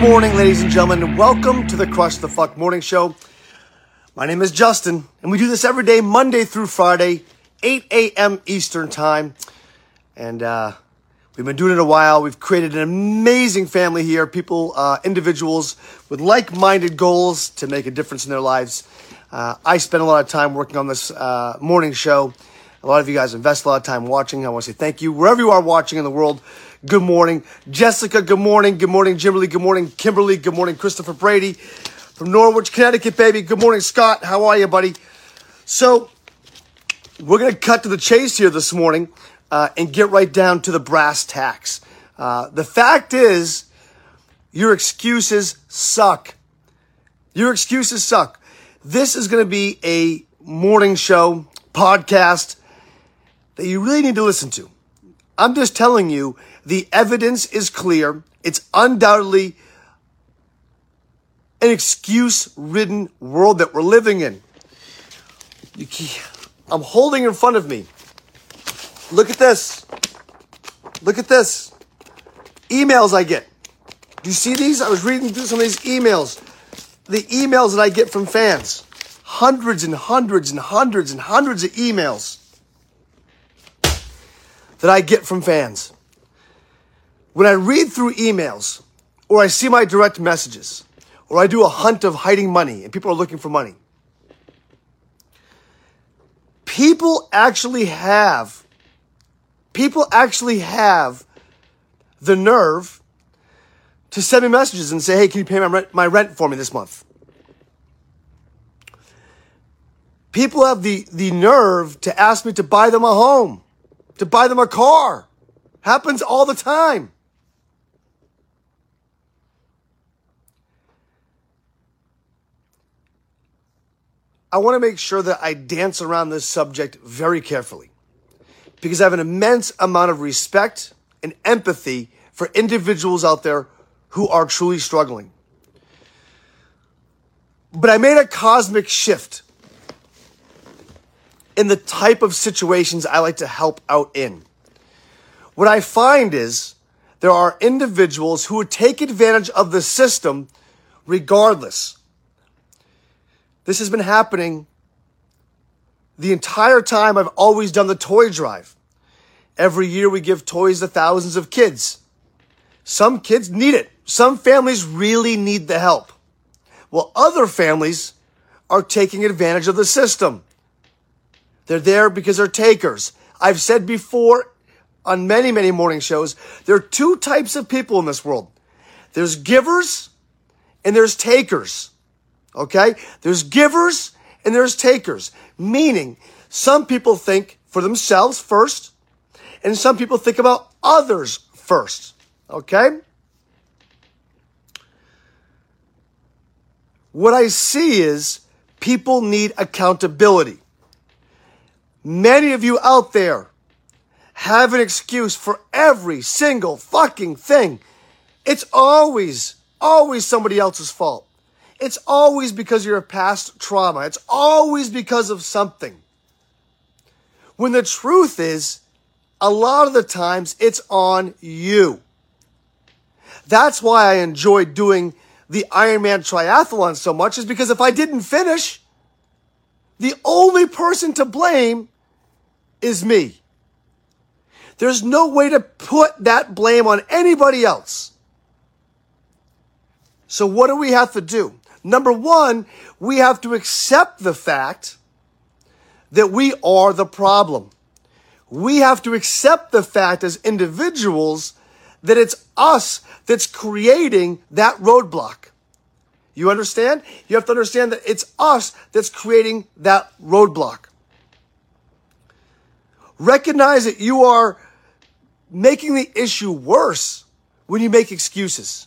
morning, ladies and gentlemen, welcome to the Crush the Fuck Morning Show. My name is Justin, and we do this every day, Monday through Friday, 8 a.m. Eastern Time. And uh, we've been doing it a while. We've created an amazing family here, people, uh, individuals with like minded goals to make a difference in their lives. Uh, I spend a lot of time working on this uh, morning show. A lot of you guys invest a lot of time watching. I want to say thank you. Wherever you are watching in the world, good morning. Jessica, good morning. Good morning, Kimberly. Good morning, Kimberly. Good morning, Christopher Brady from Norwich, Connecticut, baby. Good morning, Scott. How are you, buddy? So, we're going to cut to the chase here this morning uh, and get right down to the brass tacks. Uh, the fact is, your excuses suck. Your excuses suck. This is going to be a morning show podcast that you really need to listen to. I'm just telling you, the evidence is clear. It's undoubtedly an excuse ridden world that we're living in. I'm holding in front of me. Look at this. Look at this. Emails I get. Do you see these? I was reading through some of these emails. The emails that I get from fans. Hundreds and hundreds and hundreds and hundreds of emails that I get from fans. When I read through emails or I see my direct messages or I do a hunt of hiding money and people are looking for money, people actually have people actually have the nerve to send me messages and say, "Hey, can you pay my rent, my rent for me this month?" People have the the nerve to ask me to buy them a home to buy them a car. Happens all the time. I want to make sure that I dance around this subject very carefully because I have an immense amount of respect and empathy for individuals out there who are truly struggling. But I made a cosmic shift in the type of situations I like to help out in. What I find is there are individuals who would take advantage of the system regardless. This has been happening the entire time I've always done the toy drive. Every year we give toys to thousands of kids. Some kids need it. Some families really need the help. While other families are taking advantage of the system. They're there because they're takers. I've said before on many, many morning shows, there are two types of people in this world. There's givers and there's takers. Okay? There's givers and there's takers. Meaning, some people think for themselves first, and some people think about others first. Okay? What I see is people need accountability. Many of you out there have an excuse for every single fucking thing. It's always, always somebody else's fault. It's always because you're a past trauma. It's always because of something. When the truth is, a lot of the times it's on you. That's why I enjoy doing the Ironman triathlon so much is because if I didn't finish, the only person to blame is me. There's no way to put that blame on anybody else. So what do we have to do? Number one, we have to accept the fact that we are the problem. We have to accept the fact as individuals that it's us that's creating that roadblock. You understand? You have to understand that it's us that's creating that roadblock. Recognize that you are making the issue worse when you make excuses.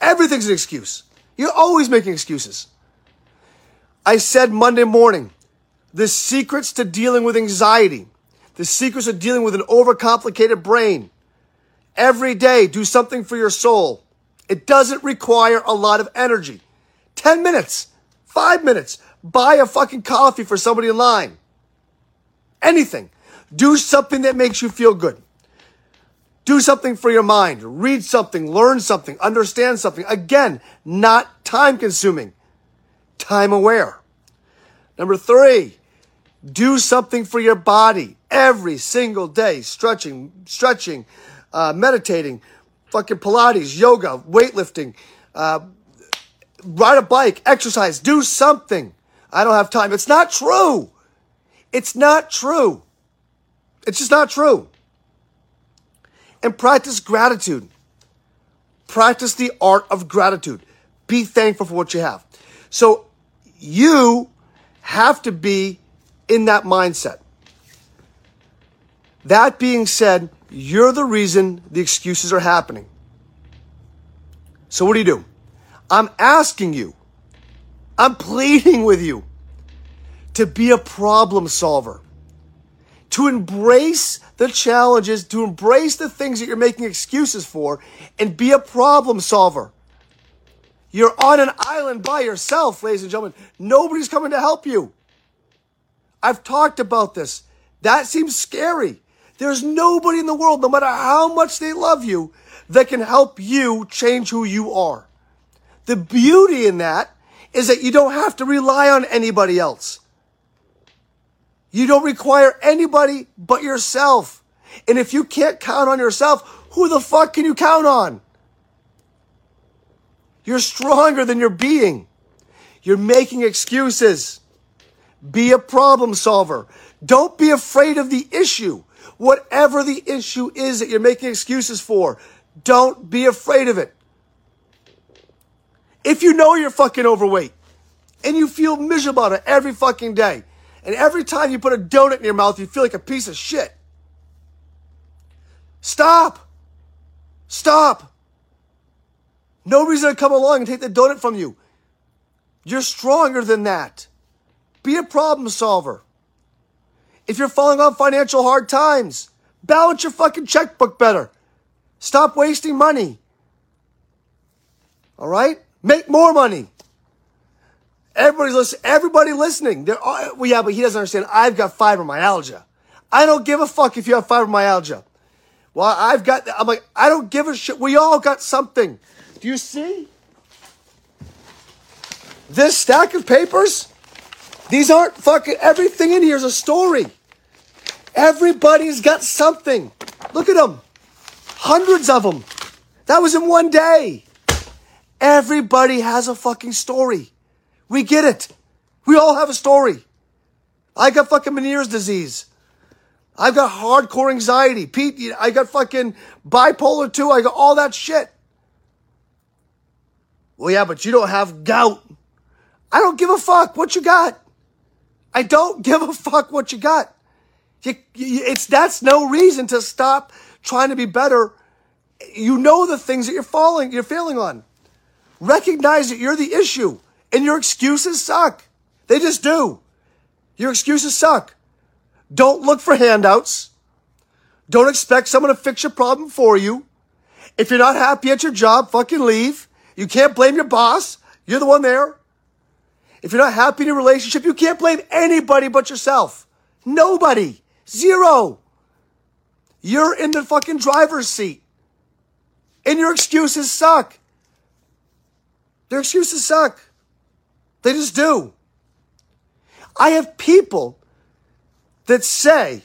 Everything's an excuse. You're always making excuses. I said Monday morning, the secrets to dealing with anxiety, the secrets of dealing with an overcomplicated brain. Every day, do something for your soul. It doesn't require a lot of energy. 10 minutes, five minutes, buy a fucking coffee for somebody in line. Anything. Do something that makes you feel good. Do something for your mind. Read something, learn something, understand something. Again, not time consuming, time aware. Number three, do something for your body every single day. Stretching, stretching, uh, meditating, fucking Pilates, yoga, weightlifting, uh, ride a bike, exercise, do something. I don't have time. It's not true. It's not true. It's just not true and practice gratitude. Practice the art of gratitude. Be thankful for what you have. So you have to be in that mindset. That being said, you're the reason the excuses are happening. So what do you do? I'm asking you, I'm pleading with you to be a problem solver to embrace the challenges, to embrace the things that you're making excuses for, and be a problem solver. You're on an island by yourself, ladies and gentlemen. Nobody's coming to help you. I've talked about this. That seems scary. There's nobody in the world, no matter how much they love you, that can help you change who you are. The beauty in that is that you don't have to rely on anybody else. You don't require anybody but yourself. And if you can't count on yourself, who the fuck can you count on? You're stronger than your being. You're making excuses. Be a problem solver. Don't be afraid of the issue. Whatever the issue is that you're making excuses for, don't be afraid of it. If you know you're fucking overweight and you feel miserable about it every fucking day, and every time you put a donut in your mouth, you feel like a piece of shit. Stop. Stop. Nobody's going to come along and take the donut from you. You're stronger than that. Be a problem solver. If you're falling on financial hard times, balance your fucking checkbook better. Stop wasting money. All right? Make more money. Everybody's listening. Everybody listening. They're all, well, yeah, but he doesn't understand. I've got fibromyalgia. I don't give a fuck if you have fibromyalgia. Well, I've got. I'm like, I don't give a shit. We all got something. Do you see this stack of papers? These aren't fucking. Everything in here is a story. Everybody's got something. Look at them. Hundreds of them. That was in one day. Everybody has a fucking story. We get it. We all have a story. I got fucking Meniere's disease. I've got hardcore anxiety. Pete, I got fucking bipolar too. I got all that shit. Well, yeah, but you don't have gout. I don't give a fuck what you got. I don't give a fuck what you got. You, you, it's that's no reason to stop trying to be better. You know the things that you're falling, you're failing on. Recognize that you're the issue. And your excuses suck. They just do. Your excuses suck. Don't look for handouts. Don't expect someone to fix your problem for you. If you're not happy at your job, fucking leave. You can't blame your boss. You're the one there. If you're not happy in your relationship, you can't blame anybody but yourself. Nobody. Zero. You're in the fucking driver's seat. And your excuses suck. Their excuses suck. They just do. I have people that say,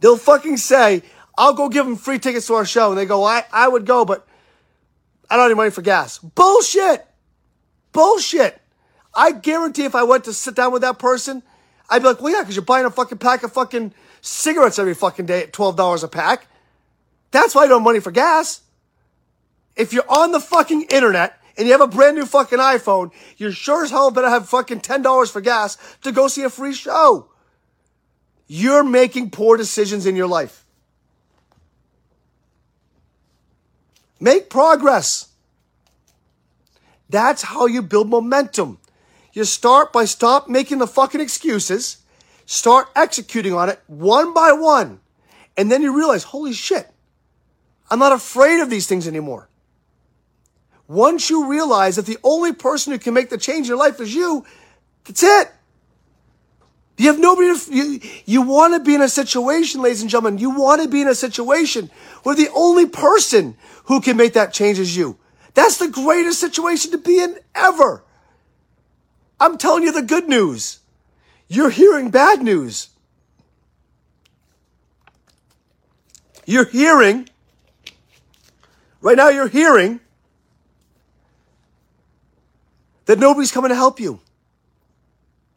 they'll fucking say, I'll go give them free tickets to our show. And they go, I, I would go, but I don't have any money for gas. Bullshit. Bullshit. I guarantee if I went to sit down with that person, I'd be like, well, yeah, because you're buying a fucking pack of fucking cigarettes every fucking day at $12 a pack. That's why I don't have money for gas. If you're on the fucking internet and you have a brand new fucking iPhone, you're sure as hell better have fucking $10 for gas to go see a free show. You're making poor decisions in your life. Make progress. That's how you build momentum. You start by stop making the fucking excuses, start executing on it one by one, and then you realize, holy shit, I'm not afraid of these things anymore. Once you realize that the only person who can make the change in your life is you, that's it. You have nobody to, you, you want to be in a situation, ladies and gentlemen, you want to be in a situation where the only person who can make that change is you. That's the greatest situation to be in ever. I'm telling you the good news. You're hearing bad news. You're hearing, right now, you're hearing that nobody's coming to help you.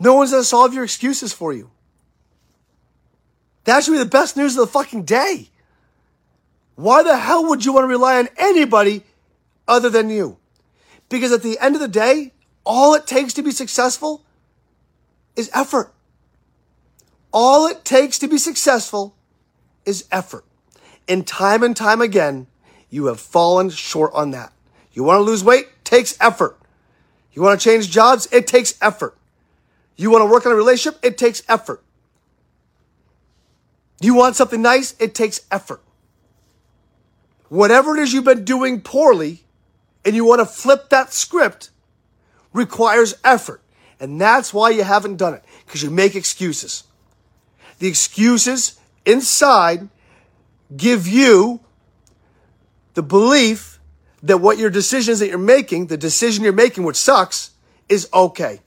No one's going to solve your excuses for you. That should be the best news of the fucking day. Why the hell would you want to rely on anybody other than you? Because at the end of the day, all it takes to be successful is effort. All it takes to be successful is effort. And time and time again, you have fallen short on that. You want to lose weight? Takes effort. You want to change jobs? It takes effort. You want to work on a relationship? It takes effort. You want something nice? It takes effort. Whatever it is you've been doing poorly and you want to flip that script requires effort. And that's why you haven't done it because you make excuses. The excuses inside give you the belief that what your decisions that you're making, the decision you're making, which sucks, is okay.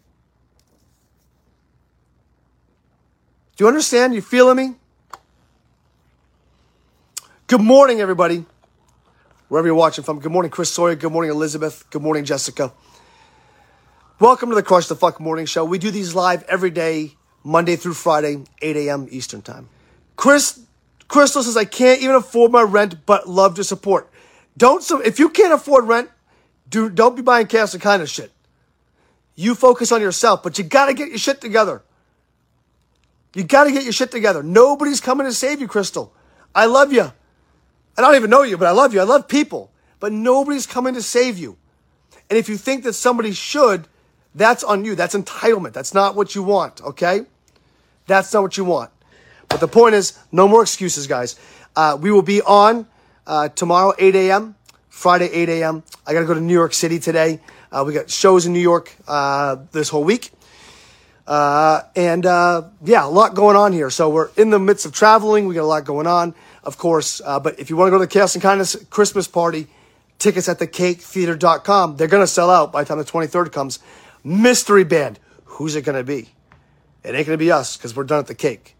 Do you understand? You feeling me? Good morning, everybody. Wherever you're watching from. Good morning, Chris Sawyer. Good morning, Elizabeth. Good morning, Jessica. Welcome to the Crush the Fuck Morning Show. We do these live every day, Monday through Friday, 8 a.m. Eastern Time. Chris Crystal says, I can't even afford my rent, but love to support. Don't, if you can't afford rent, do, don't be buying and kind of shit. You focus on yourself, but you gotta get your shit together. You gotta get your shit together. Nobody's coming to save you, Crystal. I love you. I don't even know you, but I love you. I love people, but nobody's coming to save you. And if you think that somebody should, that's on you. That's entitlement. That's not what you want, okay? That's not what you want. But the point is, no more excuses, guys. Uh, we will be on uh, tomorrow, 8 a.m., Friday, 8 a.m. I got to go to New York City today. Uh, we got shows in New York uh, this whole week. Uh, and uh, yeah, a lot going on here. So we're in the midst of traveling. We got a lot going on, of course. but if you want to go to the Chaos and Kindness Christmas party, tickets at thecaketheater.com. They're going to sell out by the time the 23rd comes. Mystery band. Who's it going to be? It ain't going to be us because we're done at the cake.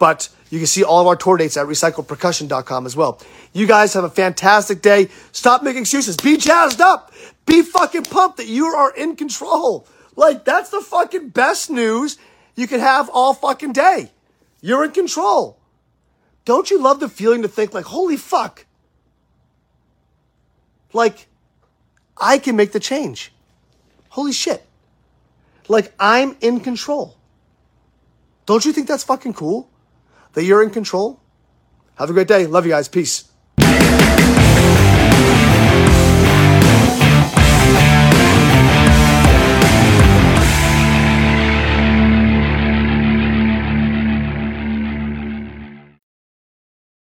But you can see all of our tour dates at recycledpercussion.com as well. You guys have a fantastic day. Stop making excuses. Be jazzed up. Be fucking pumped that you are in control. Like, that's the fucking best news you can have all fucking day. You're in control. Don't you love the feeling to think, like, holy fuck? Like, I can make the change. Holy shit. Like, I'm in control. Don't you think that's fucking cool? That you're in control. Have a great day. Love you guys. Peace.